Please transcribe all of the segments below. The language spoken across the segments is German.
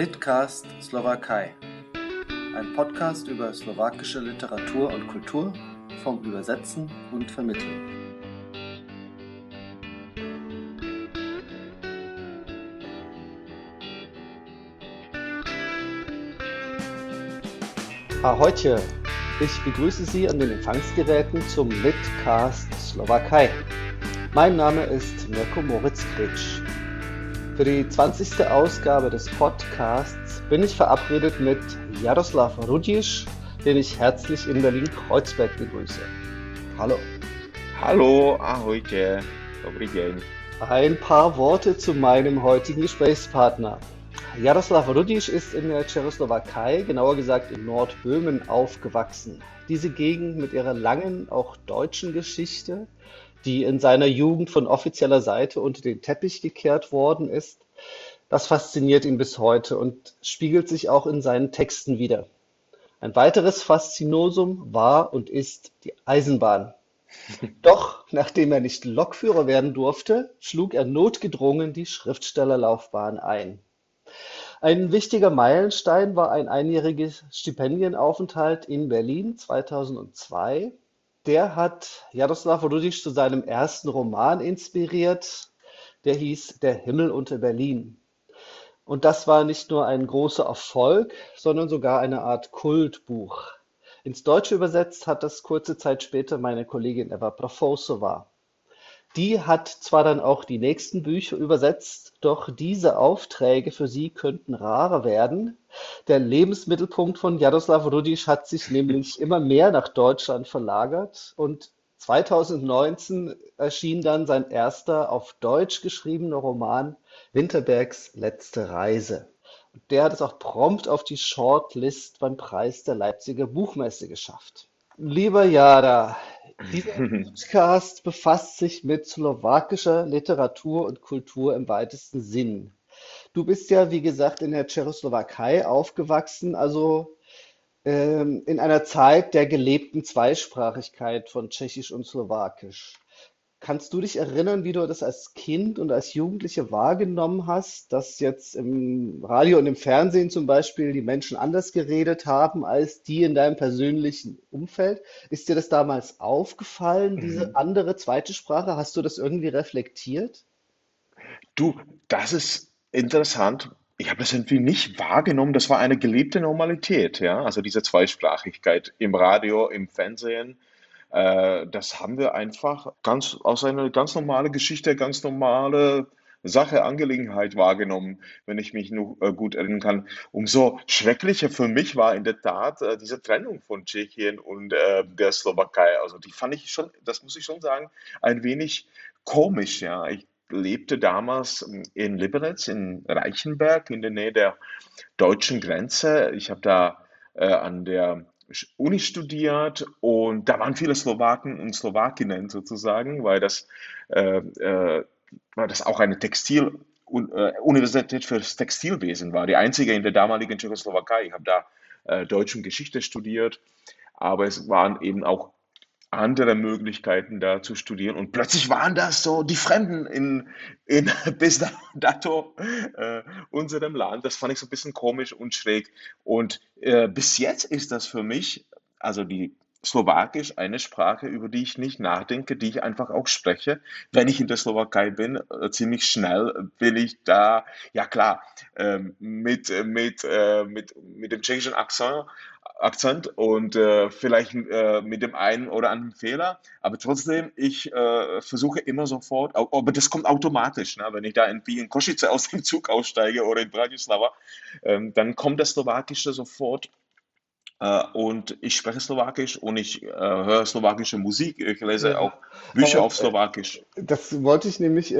Litcast Slowakei. Ein Podcast über slowakische Literatur und Kultur vom Übersetzen und Vermitteln. Ahojte! Ich begrüße Sie an den Empfangsgeräten zum Litcast Slowakei. Mein Name ist Mirko Moritz Kretsch. Für die 20. Ausgabe des Podcasts bin ich verabredet mit Jaroslav Rudisch, den ich herzlich in Berlin-Kreuzberg begrüße. Hallo. Hallo, ahojte, dobrý deň. Ein paar Worte zu meinem heutigen Gesprächspartner. Jaroslav Rudisch ist in der Tschechoslowakei, genauer gesagt in Nordböhmen, aufgewachsen. Diese Gegend mit ihrer langen, auch deutschen Geschichte die in seiner Jugend von offizieller Seite unter den Teppich gekehrt worden ist, das fasziniert ihn bis heute und spiegelt sich auch in seinen Texten wider. Ein weiteres Faszinosum war und ist die Eisenbahn. Doch nachdem er nicht Lokführer werden durfte, schlug er notgedrungen die Schriftstellerlaufbahn ein. Ein wichtiger Meilenstein war ein einjähriger Stipendienaufenthalt in Berlin 2002, der hat Jaroslav Rudisch zu seinem ersten Roman inspiriert. Der hieß Der Himmel unter Berlin. Und das war nicht nur ein großer Erfolg, sondern sogar eine Art Kultbuch. Ins Deutsche übersetzt hat das kurze Zeit später meine Kollegin Eva Profosova. Die hat zwar dann auch die nächsten Bücher übersetzt, doch diese Aufträge für sie könnten rarer werden. Der Lebensmittelpunkt von Jaroslav Rudisch hat sich nämlich immer mehr nach Deutschland verlagert und 2019 erschien dann sein erster auf Deutsch geschriebener Roman Winterbergs letzte Reise. Und der hat es auch prompt auf die Shortlist beim Preis der Leipziger Buchmesse geschafft. Lieber Jara, dieser Podcast befasst sich mit slowakischer Literatur und Kultur im weitesten Sinn. Du bist ja, wie gesagt, in der Tschechoslowakei aufgewachsen, also ähm, in einer Zeit der gelebten Zweisprachigkeit von Tschechisch und Slowakisch. Kannst du dich erinnern, wie du das als Kind und als Jugendliche wahrgenommen hast, dass jetzt im Radio und im Fernsehen zum Beispiel die Menschen anders geredet haben als die in deinem persönlichen Umfeld? Ist dir das damals aufgefallen, diese Mhm. andere zweite Sprache? Hast du das irgendwie reflektiert? Du, das ist interessant. Ich habe das irgendwie nicht wahrgenommen. Das war eine gelebte Normalität, ja. Also diese Zweisprachigkeit im Radio, im Fernsehen. Äh, das haben wir einfach ganz aus einer ganz normale Geschichte, ganz normale Sache, Angelegenheit wahrgenommen, wenn ich mich nur äh, gut erinnern kann. Umso schrecklicher für mich war in der Tat äh, diese Trennung von Tschechien und äh, der Slowakei. Also die fand ich schon, das muss ich schon sagen, ein wenig komisch, ja. Ich lebte damals in Liberec, in Reichenberg, in der Nähe der deutschen Grenze. Ich habe da äh, an der Uni studiert und da waren viele Slowaken und Slowakinnen sozusagen, weil das, äh, äh, weil das auch eine Textil- äh, Universität fürs Textilwesen war, die einzige in der damaligen Tschechoslowakei. Ich habe da äh, Deutsch und Geschichte studiert, aber es waren eben auch andere Möglichkeiten da zu studieren und plötzlich waren das so die Fremden in, in bis dato äh, unserem Land. Das fand ich so ein bisschen komisch und schräg. Und äh, bis jetzt ist das für mich, also die Slowakisch, eine Sprache, über die ich nicht nachdenke, die ich einfach auch spreche. Wenn ich in der Slowakei bin, äh, ziemlich schnell bin ich da, ja klar, ähm, mit, mit, äh, mit, mit dem tschechischen Akzent Akzent und äh, vielleicht äh, mit dem einen oder anderen Fehler, aber trotzdem, ich äh, versuche immer sofort, aber das kommt automatisch, ne? Wenn ich da irgendwie in Košice aus dem Zug aussteige oder in Bratislava, ähm, dann kommt das Slowakische sofort und ich spreche Slowakisch und ich äh, höre slowakische Musik, ich lese Ja, auch Bücher aber auf Slowakisch. Das wollte ich nämlich, äh,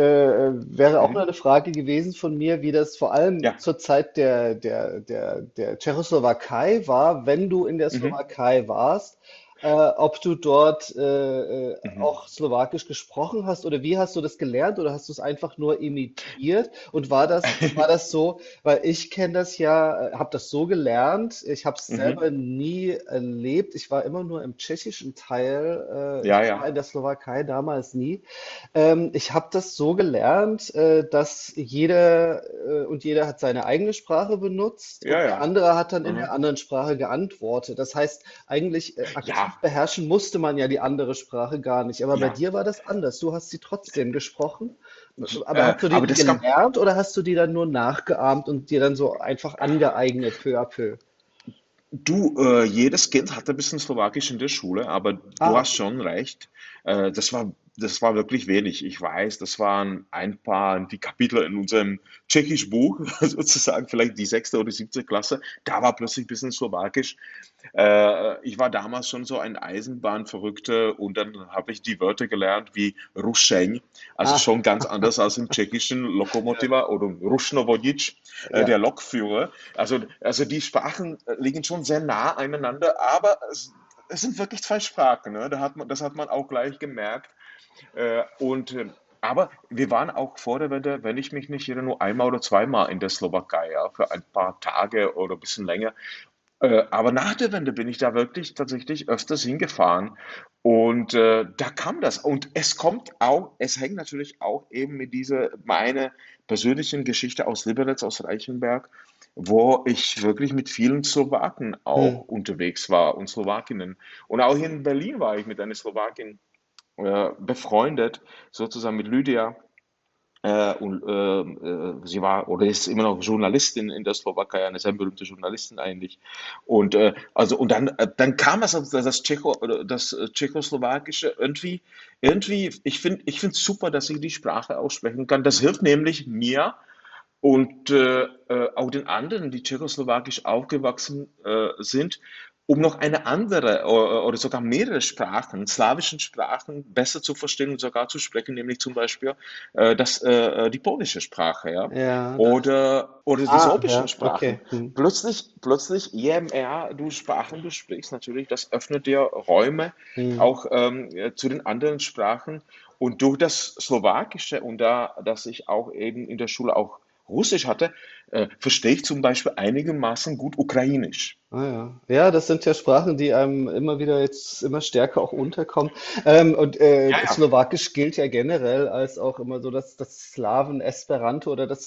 äh, wäre auch Mhm. eine Frage gewesen von mir, wie das vor allem Ja. zur Zeit der, der, der, der Tschechoslowakei war, wenn du in der Mhm. Slowakei warst. Äh, ob du dort äh, äh, Mhm. auch Slowakisch gesprochen hast oder wie hast du das gelernt oder hast du es einfach nur imitiert? Und war das, war das so, weil ich kenne das ja, habe das so gelernt, ich habe es Mhm. selber nie erlebt, ich war immer nur im tschechischen Teil, äh, Ja, ja. in der Slowakei damals nie. Ähm, ich habe das so gelernt, äh, dass jeder äh, und jeder hat seine eigene Sprache benutzt Ja, und der andere hat dann in der Mhm. anderen Sprache geantwortet. Das heißt, eigentlich äh, aktiv beherrschen musste man ja die andere Sprache gar nicht. Aber bei ja. dir war das anders. Du hast sie trotzdem gesprochen. Aber Äh, hast du die gab gelernt oder hast du die dann nur nachgeahmt und dir dann so einfach angeeignet, peu à peu? Du, äh, jedes Kind hatte ein bisschen Slowakisch in der Schule, aber du Ah, hast okay. schon recht. Äh, das war, das war wirklich wenig. Ich weiß, das waren ein paar die Kapitel in unserem Tschechisch-Buch, sozusagen vielleicht die sechste oder siebte Klasse. Da war plötzlich ein bisschen Slowakisch. Äh, ich war damals schon so ein Eisenbahnverrückter und dann habe ich die Wörter gelernt wie Rušeň, also Ah, schon ganz anders als im Tschechischen Lokomotiva oder Rušnovodič, äh, ja. der Lokführer. Also, also die Sprachen liegen schon sehr nah aneinander, aber es, es sind wirklich zwei Sprachen. Ne? Da hat man, das hat man auch gleich gemerkt. Äh, und, äh, aber wir waren auch vor der Wende, wenn ich mich nicht irre, nur einmal oder zweimal in der Slowakei, ja, für ein paar Tage oder ein bisschen länger. Äh, aber nach der Wende bin ich da wirklich tatsächlich öfters hingefahren und äh, da kam das. Und es kommt auch, es hängt natürlich auch eben mit dieser, meine persönlichen Geschichte aus Liberec, aus Reichenberg, wo ich wirklich mit vielen Slowaken Hm. auch unterwegs war und Slowakinnen. Und auch hier in Berlin war ich mit einer Slowakin äh, befreundet, sozusagen mit Lydia. Äh, und äh, äh, sie war oder ist immer noch Journalistin in der Slowakei, eine sehr berühmte Journalistin eigentlich. Und äh, also und dann, äh, dann kam es, also das Tschecho, das Tschechoslowakische irgendwie, irgendwie, ich finde, ich finde super, dass ich die Sprache aussprechen kann. Das hilft nämlich mir und auch den anderen, die tschechoslowakisch aufgewachsen sind, um noch eine andere oder, sogar mehrere Sprachen, slawischen Sprachen besser zu verstehen und sogar zu sprechen, nämlich zum Beispiel äh, das, äh, die polnische Sprache, ja, Ja, oder, oder die Ah, sorbischen ja, Sprachen. okay. Hm. Plötzlich, plötzlich, je mehr du Sprachen du sprichst, natürlich, das öffnet dir Räume Hm. auch ähm, ja, zu den anderen Sprachen. Und durch das Slowakische und da, dass ich auch eben in der Schule auch Russisch hatte, äh, verstehe ich zum Beispiel einigermaßen gut Ukrainisch. Ah ja. Ja, das sind ja Sprachen, die einem immer wieder jetzt immer stärker auch unterkommen. Ähm, und äh, Ja, ja. Slowakisch gilt ja generell als auch immer so das, das Slawen-Esperanto oder das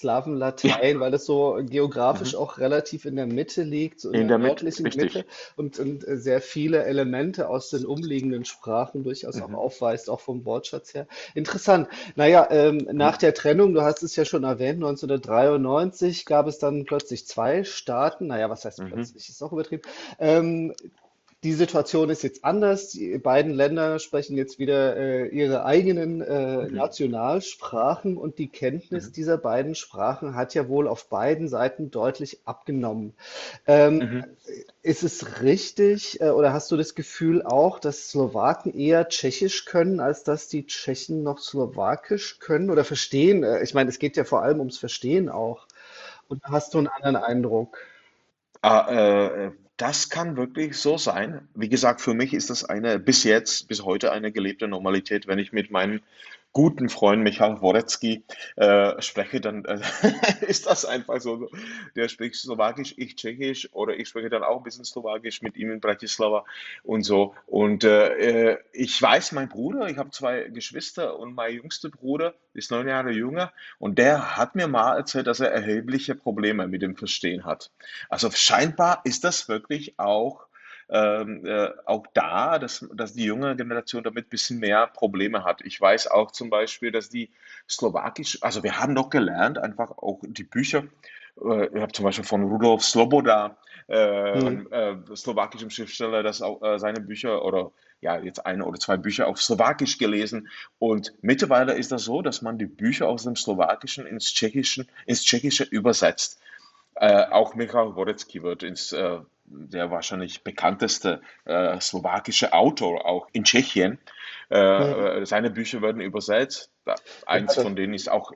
Ja. Slawen-Latein, weil es so geografisch Mhm. auch relativ in der Mitte liegt, so in In der der Mitte, nördlichen Mitte richtig. und, und äh, sehr viele Elemente aus den umliegenden Sprachen durchaus auch Mhm. aufweist, auch vom Wortschatz her. Interessant. Naja, ähm, nach der Trennung, du hast es ja schon erwähnt, 1993 gab es dann plötzlich zwei Staaten. Naja, was heißt Mhm. plötzlich? Ist auch übertrieben. Ähm, die Situation ist jetzt anders. Die beiden Länder sprechen jetzt wieder äh, ihre eigenen äh, Mhm. Nationalsprachen und die Kenntnis Mhm. dieser beiden Sprachen hat ja wohl auf beiden Seiten deutlich abgenommen. Ähm, Mhm. ist es richtig, äh, oder hast du das Gefühl auch, dass Slowaken eher Tschechisch können, als dass die Tschechen noch Slowakisch können oder verstehen? Äh, ich meine, es geht ja vor allem ums Verstehen auch. Und da hast du einen anderen Eindruck. Ah, äh, das kann wirklich so sein. Wie gesagt, für mich ist das eine, bis jetzt, bis heute eine gelebte Normalität. Wenn ich mit meinem guten Freund Michal Worecki äh, spreche, dann äh, ist das einfach so. Der spricht Slowakisch, ich Tschechisch oder ich spreche dann auch ein bisschen Slowakisch mit ihm in Bratislava und so. Und äh, äh, ich weiß, mein Bruder, ich habe zwei Geschwister und mein jüngster Bruder ist neun Jahre jünger und der hat mir mal erzählt, dass er erhebliche Probleme mit dem Verstehen hat. Also scheinbar ist das wirklich auch, ähm, äh, auch da, dass, dass die junge Generation damit ein bisschen mehr Probleme hat. Ich weiß auch zum Beispiel, dass die Slowakisch, also wir haben doch gelernt, einfach auch die Bücher, äh, ich habe zum Beispiel von Rudolf Sloboda, äh, Hm. einem äh, slowakischen Schriftsteller, das auch äh, seine Bücher oder ja, jetzt eine oder zwei Bücher auf Slowakisch gelesen. Und mittlerweile ist das so, dass man die Bücher aus dem Slowakischen ins Tschechischen, ins Tschechische übersetzt. Äh, auch Michal Worecki wird ins, äh, der wahrscheinlich bekannteste äh, slowakische Autor auch in Tschechien. Äh, äh, seine Bücher werden übersetzt. Ja, Eins das, von denen ist auch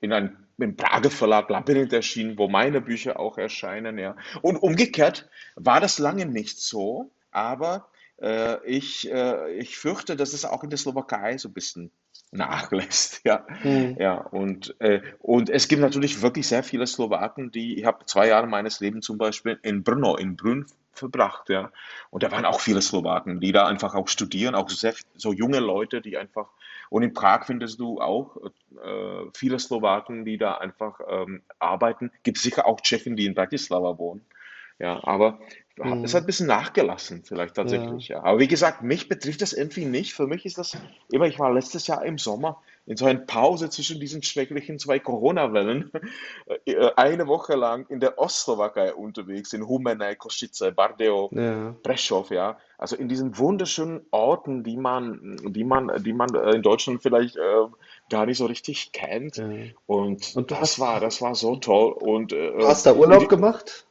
in einem im Prager Verlag Labyrinth erschienen, wo meine Bücher auch erscheinen, ja. Und umgekehrt war das lange nicht so, aber äh, ich, äh, ich fürchte, dass es auch in der Slowakei so ein bisschen nachlässt. Ja, Hm. ja. Und, äh, und es gibt natürlich wirklich sehr viele Slowaken, die, ich habe zwei Jahre meines Lebens zum Beispiel in Brno, in Brünn verbracht, ja. Und da waren auch viele Slowaken, die da einfach auch studieren, auch sehr, so junge Leute, die einfach, und in Prag findest du auch äh, viele Slowaken, die da einfach ähm, arbeiten. Gibt sicher auch Tschechen, die in Bratislava wohnen. Ja, aber es hat ein bisschen nachgelassen, vielleicht Ja. tatsächlich, ja. Aber wie gesagt, mich betrifft das irgendwie nicht. Für mich ist das immer, ich war letztes Jahr im Sommer in so einer Pause zwischen diesen schrecklichen zwei Corona-Wellen, äh, eine Woche lang in der Ostslowakei unterwegs, in Humenné, Košice, Bardeo, Ja. Prešov, ja. Also in diesen wunderschönen Orten, die man, die man, die man äh, in Deutschland vielleicht äh, gar nicht so richtig kennt. Ja. Und Und das hast, war, das war so toll. Und, äh, du hast da Urlaub gemacht?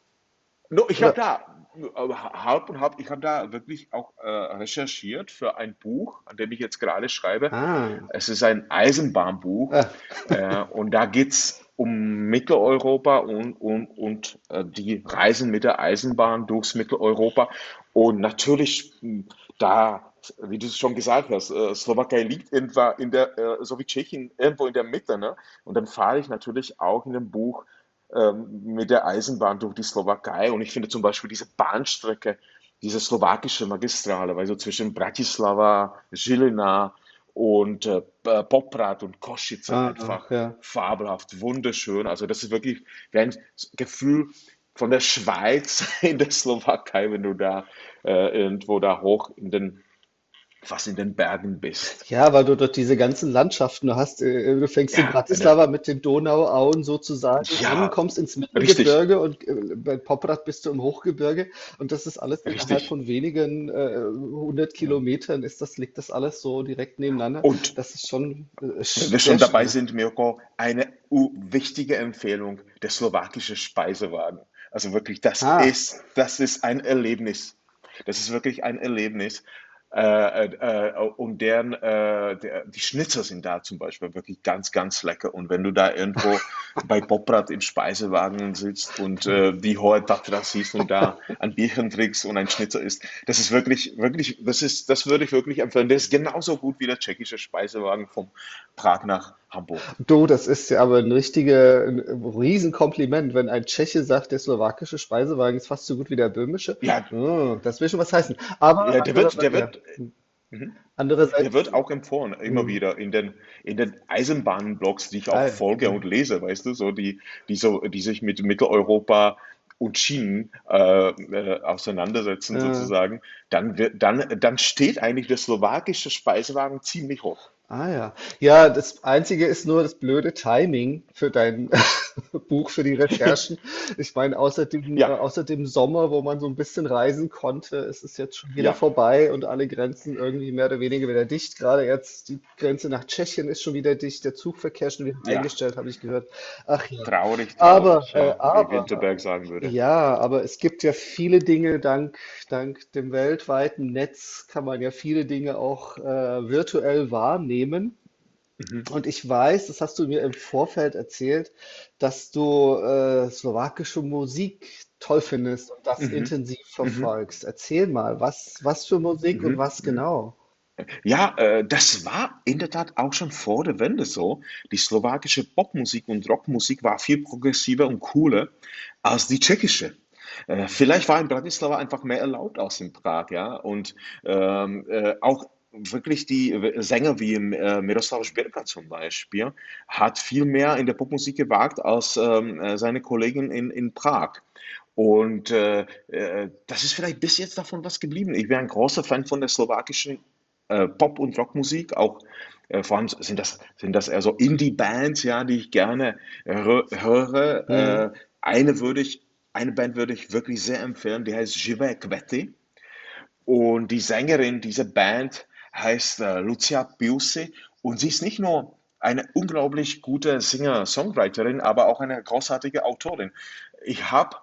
No, ich habe da halb und halb, ich habe da wirklich auch äh, recherchiert für ein Buch, an dem ich jetzt gerade schreibe. Ah. Es ist ein Eisenbahnbuch Ah. äh, und da geht es um Mitteleuropa und, und, und äh, die Reisen mit der Eisenbahn durchs Mitteleuropa. Und natürlich, mh, da, wie du es schon gesagt hast, äh, Slowakei liegt etwa in der, äh, so wie Tschechien, irgendwo in der Mitte, ne? Und dann fahre ich natürlich auch in dem Buch ähm, mit der Eisenbahn durch die Slowakei. Und ich finde zum Beispiel diese Bahnstrecke, diese slowakische Magistrale, weil so zwischen Bratislava, Žilina und äh, Poprad und Košice Ah, einfach ja. fabelhaft, wunderschön. Also das ist wirklich ein Gefühl von der Schweiz in der Slowakei, wenn du da äh, irgendwo da hoch in den, fast in den Bergen bist. Ja, weil du dort diese ganzen Landschaften, hast, äh, du fängst in Ja, eine, Bratislava mit den Donauauen sozusagen an, ja, kommst ins Mittelgebirge und äh, bei Poprad bist du im Hochgebirge und das ist alles innerhalb richtig. von wenigen äh, hundert Ja. Kilometern ist das, liegt das alles so direkt nebeneinander. Und Das ist schon äh, Wenn wir sch- schon dabei sind, Mirko, eine wichtige Empfehlung, der slowakische Speisewagen. Also wirklich, das Ah, ist, das ist ein Erlebnis. Das ist wirklich ein Erlebnis. Äh, äh, äh, und deren, äh, der, die Schnitzer sind da zum Beispiel wirklich ganz, ganz lecker. Und wenn du da irgendwo bei Poprad im Speisewagen sitzt und äh, die hohe Tatra siehst und da ein Bierchen trinkst und ein Schnitzer isst, das ist wirklich, wirklich, das ist, das würde ich wirklich empfehlen. Der ist genauso gut wie der tschechische Speisewagen vom Prag nach Hamburg. du, das ist ja aber ein richtiger, ein Riesenkompliment, wenn ein Tscheche sagt, der slowakische Speisewagen ist fast so gut wie der böhmische. Ja, Oh, das will schon was heißen. Aber ja, der wird, der wird, mhm. Der andererseits, wird auch empfohlen, immer hm, wieder in den, in den Eisenbahnblogs, die ich auch ah, folge und lese, weißt du, so die, die so, die sich mit Mitteleuropa und Schienen äh, äh, auseinandersetzen Ja. sozusagen, dann wird, dann, dann steht eigentlich der slowakische Speisewagen ziemlich hoch. Ah ja. Ja, das Einzige ist nur das blöde Timing für dein Buch, für die Recherchen. Ich meine, außer dem, äh, Ja, außer dem Sommer, wo man so ein bisschen reisen konnte, ist es jetzt schon wieder ja, vorbei und alle Grenzen irgendwie mehr oder weniger wieder dicht. Gerade jetzt die Grenze nach Tschechien ist schon wieder dicht, der Zugverkehr ist schon wieder ja, eingestellt, habe ich gehört. Ach ja. traurig, Aber, traurig, äh, ja, wie aber, Winterberg sagen würde. ja, aber es gibt ja viele Dinge, dank, dank dem weltweiten Netz kann man ja viele Dinge auch äh, virtuell wahrnehmen. Mhm. Und ich weiß, das hast du mir im Vorfeld erzählt, dass du äh, slowakische Musik toll findest und das Mhm. intensiv Mhm. verfolgst. Erzähl mal, was, was für Musik und Mhm. was Mhm. genau? Ja, äh, das war in der Tat auch schon vor der Wende so. Die slowakische Popmusik und Rockmusik war viel progressiver und cooler als die tschechische. Äh, vielleicht war in Bratislava einfach mehr erlaubt als in Prag, ja. Und ähm, äh, auch wirklich die äh, Sänger wie äh, Miroslav Šbirka zum Beispiel hat viel mehr in der Popmusik gewagt als ähm, äh, seine Kollegen in, in Prag. Und äh, äh, das ist vielleicht bis jetzt davon was geblieben. Ich bin ein großer Fan von der slowakischen äh, Pop- und Rockmusik, auch äh, vor allem sind das, sind das eher so Indie-Bands, ja, die ich gerne hö höre. Hm. Äh, eine würde ich, eine Band würde ich wirklich sehr empfehlen, die heißt Živé Kvety. Und die Sängerin dieser Band heißt äh, Lucia Piusi und sie ist nicht nur eine unglaublich gute Singer-Songwriterin, aber auch eine großartige Autorin. Ich habe,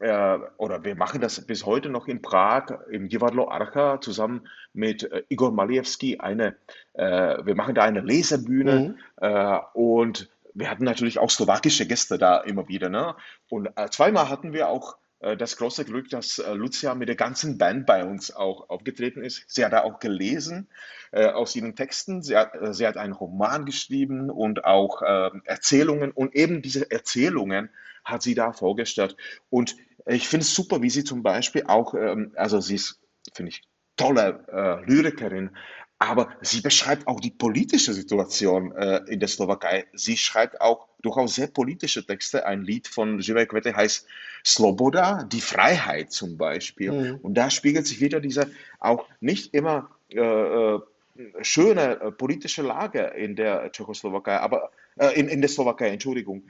äh, oder wir machen das bis heute noch in Prag, im Divadlo Archa, zusammen mit äh, Igor Malievski, eine, äh, wir machen da eine Lesebühne Hm. äh, und wir hatten natürlich auch slowakische Gäste da immer wieder. Ne? Und äh, zweimal hatten wir auch das große Glück, dass äh, Lucia mit der ganzen Band bei uns auch aufgetreten ist. Sie hat da auch gelesen äh, aus ihren Texten. Sie hat, äh, sie hat einen Roman geschrieben und auch äh, Erzählungen. Und eben diese Erzählungen hat sie da vorgestellt. Und ich finde es super, wie sie zum Beispiel auch, ähm, also sie ist, finde ich, tolle äh, Lyrikerin, aber sie beschreibt auch die politische Situation äh, in der Slowakei. Sie schreibt auch durchaus sehr politische Texte. Ein Lied von Živé Kvety heißt Sloboda, die Freiheit zum Beispiel. Mhm. Und da spiegelt sich wieder diese auch nicht immer äh, äh schöne äh, politische Lage in der Tschechoslowakei, aber äh, in, in der Slowakei, Entschuldigung.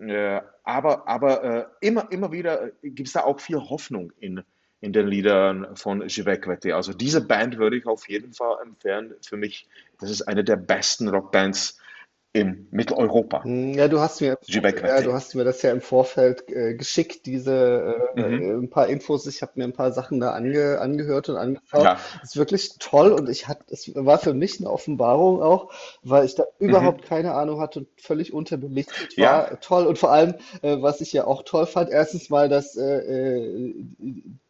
Äh, aber aber immer, immer wieder gibt es da auch viel Hoffnung in in den Liedern von Živé Also diese Band würde ich auf jeden Fall empfehlen. Für mich, das ist eine der besten Rockbands in Mitteleuropa. Ja, du hast mir, ja, du hast mir das ja im Vorfeld äh, geschickt, diese äh, mhm. Äh, ein paar Infos. Ich habe mir ein paar Sachen da ange, angehört und angeschaut. Ja. Das ist wirklich toll und ich hatte, es war für mich eine Offenbarung auch, weil ich da mhm. überhaupt keine Ahnung hatte und völlig unterbelichtet war. Ja. Toll und vor allem, äh, was ich ja auch toll fand, erstens mal, dass äh, äh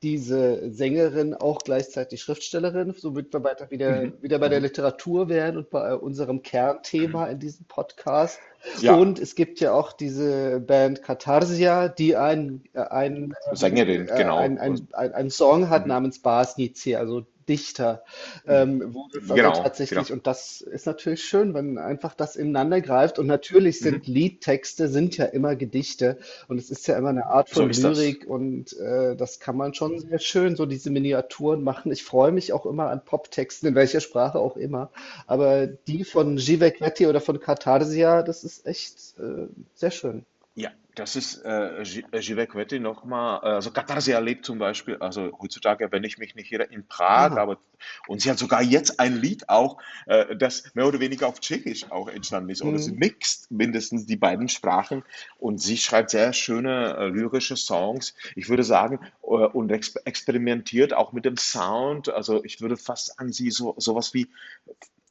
diese Sängerin auch gleichzeitig Schriftstellerin, somit wir weiter wieder, mhm. wieder bei der mhm. Literatur wären und bei unserem Kernthema in diesem Podcast. Ja. Und es gibt ja auch diese Band Katharsia, die ein, ein, Sängerin, äh, genau. ein, ein, ein, ein Song hat mhm. namens Basnici, also Dichter, ähm, wurde genau, tatsächlich. Genau. Und das ist natürlich schön, wenn einfach das ineinander greift. Und natürlich sind mhm. Liedtexte sind ja immer Gedichte und es ist ja immer eine Art von so Lyrik und äh, das kann man schon sehr schön, so diese Miniaturen machen. Ich freue mich auch immer an Poptexten, in welcher Sprache auch immer. Aber die von Zivek Vetti oder von Katharsia, das ist echt äh, sehr schön. Ja, das ist äh, Živek Vetti nochmal, äh, also Katharsia lebt zum Beispiel, also heutzutage, wenn ich mich nicht irre, in Prag, Aha. aber und sie hat sogar jetzt ein Lied auch, äh, das mehr oder weniger auf Tschechisch auch entstanden ist, mhm. oder sie mixt mindestens die beiden Sprachen und sie schreibt sehr schöne äh, lyrische Songs, ich würde sagen, äh, und ex experimentiert auch mit dem Sound, also ich würde fast an sie so sowas wie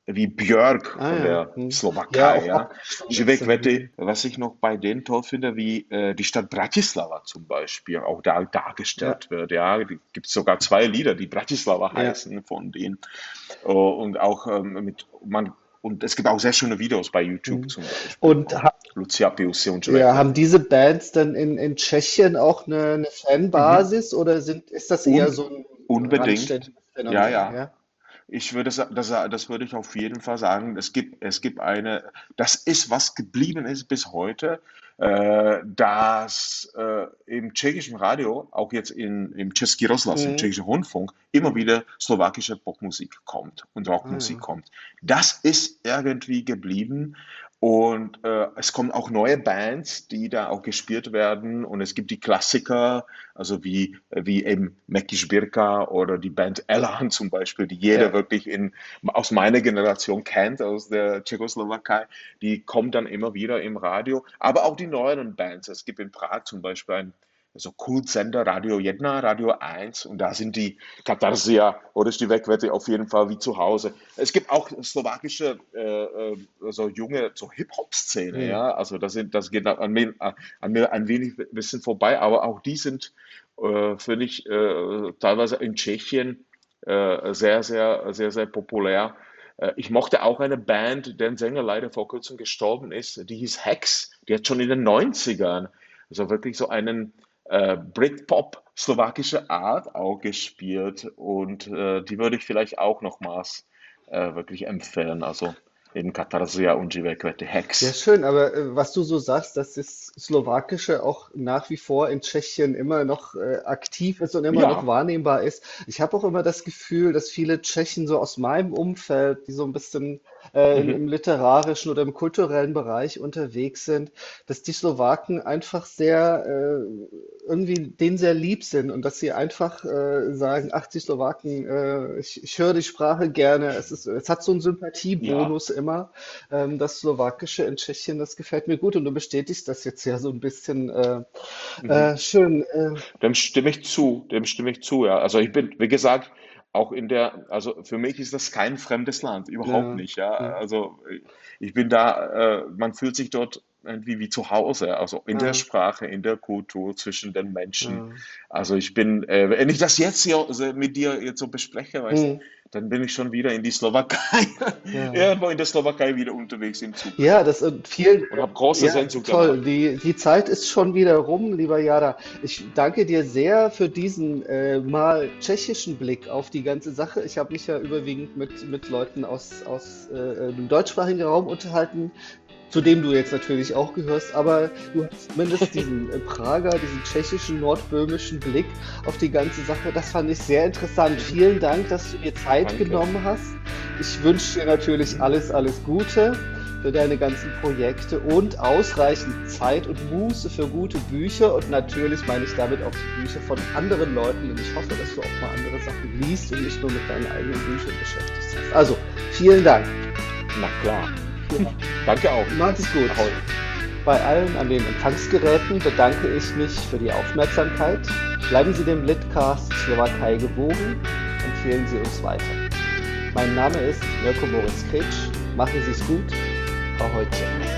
wie Björk ah, von der hm. Slowakei. Ja, ja. Wette, was ich noch bei denen toll finde, wie äh, die Stadt Bratislava zum Beispiel auch da dargestellt ja. wird. Ja, gibt sogar zwei Lieder, die Bratislava heißen ja. von denen. Oh, und auch ähm, mit man und es gibt auch sehr schöne Videos bei YouTube mhm. zum Beispiel. Und Lucia Piussi und Joel. Ja, haben diese Bands dann in, in Tschechien auch eine, eine Fanbasis mhm. oder sind, ist das eher Un so ein Unbedingt. Ja, ja, ja. Ich würde das, das würde ich auf jeden Fall sagen. Es gibt, es gibt eine, das ist, was geblieben ist bis heute, äh, dass äh, im tschechischen Radio, auch jetzt in, im Český rozhlas, mhm. im tschechischen Rundfunk, immer wieder slowakische Popmusik kommt und Rockmusik mhm. kommt. Das ist irgendwie geblieben und äh, es kommen auch neue Bands, die da auch gespielt werden. Und es gibt die Klassiker, also wie, wie eben Meki Birka oder die Band Elan zum Beispiel, die jeder ja. wirklich in, aus meiner Generation kennt, aus der Tschechoslowakei. Die kommen dann immer wieder im Radio. Aber auch die neuen Bands. Es gibt in Prag zum Beispiel ein so Kultsender Radio Jedna, Radio 1 und da sind die Katarsia oder die Wegwette auf jeden Fall wie zu Hause. Es gibt auch slowakische, äh, äh so junge, so Hip-Hop-Szene, mhm. ja, also das, sind, das geht an mir, an mir ein wenig ein bisschen vorbei, aber auch die sind, äh, finde ich, äh, teilweise in Tschechien äh, sehr, sehr, sehr, sehr populär. Äh, ich mochte auch eine Band, deren Sänger leider vor kurzem gestorben ist, die hieß Hex, die hat schon in den 90ern also wirklich so einen äh, Britpop slowakische Art auch gespielt und äh, die würde ich vielleicht auch nochmals äh, wirklich empfehlen. Also eben Katarsia und Živé Hex. Ja, schön, aber äh, was du so sagst, dass das Slowakische auch nach wie vor in Tschechien immer noch äh, aktiv ist und immer ja. noch wahrnehmbar ist. Ich habe auch immer das Gefühl, dass viele Tschechen so aus meinem Umfeld, die so ein bisschen äh, mhm. im literarischen oder im kulturellen Bereich unterwegs sind, dass die Slowaken einfach sehr äh, irgendwie denen sehr lieb sind und dass sie einfach äh, sagen, ach, die Slowaken, äh, ich, ich höre die Sprache gerne, es ist, es hat so einen Sympathiebonus ja. immer. Ähm, das Slowakische in Tschechien, das gefällt mir gut und du bestätigst das jetzt ja so ein bisschen äh, mhm. Äh, schön. Dem stimme ich zu, dem stimme ich zu, ja. Also ich bin, wie gesagt, auch in der, also für mich ist das kein fremdes Land, überhaupt ja. nicht. Ja, also ich bin da, äh, man fühlt sich dort irgendwie wie zu Hause, also in der Ja, Sprache, in der Kultur, zwischen den Menschen. ja. Also ich bin, äh, wenn ich das jetzt hier mit dir jetzt so bespreche, weißt du, Hm, dann bin ich schon wieder in die Slowakei, ja. irgendwo in der Slowakei wieder unterwegs im Zug Ja, das und vielen, und habe große ja, Sehnsucht toll. Die, die Zeit ist schon wieder rum, lieber Jara. Ich danke dir sehr für diesen äh, mal tschechischen Blick auf die ganze Sache. Ich habe mich ja überwiegend mit, mit Leuten aus, aus äh, dem deutschsprachigen Raum unterhalten, zu dem du jetzt natürlich auch gehörst, aber du hast zumindest diesen äh, Prager, diesen tschechischen, nordböhmischen Blick auf die ganze Sache. Das fand ich sehr interessant. Vielen Dank, dass du dir Zeit Danke. genommen hast. Ich wünsche dir natürlich alles, alles Gute für deine ganzen Projekte und ausreichend Zeit und Muße für gute Bücher. Und natürlich meine ich damit auch die Bücher von anderen Leuten. Und ich hoffe, dass du auch mal andere Sachen liest und nicht nur mit deinen eigenen Büchern beschäftigt hast. Also, vielen Dank. Na klar. Ja. Danke auch. Macht's gut. Ahoi. Bei allen an den Empfangsgeräten bedanke ich mich für die Aufmerksamkeit. Bleiben Sie dem Litcast Slowakei gewogen. Empfehlen Sie uns weiter. Mein Name ist Mirko Moritz Kretsch. Machen Sie es gut. Ahojcie.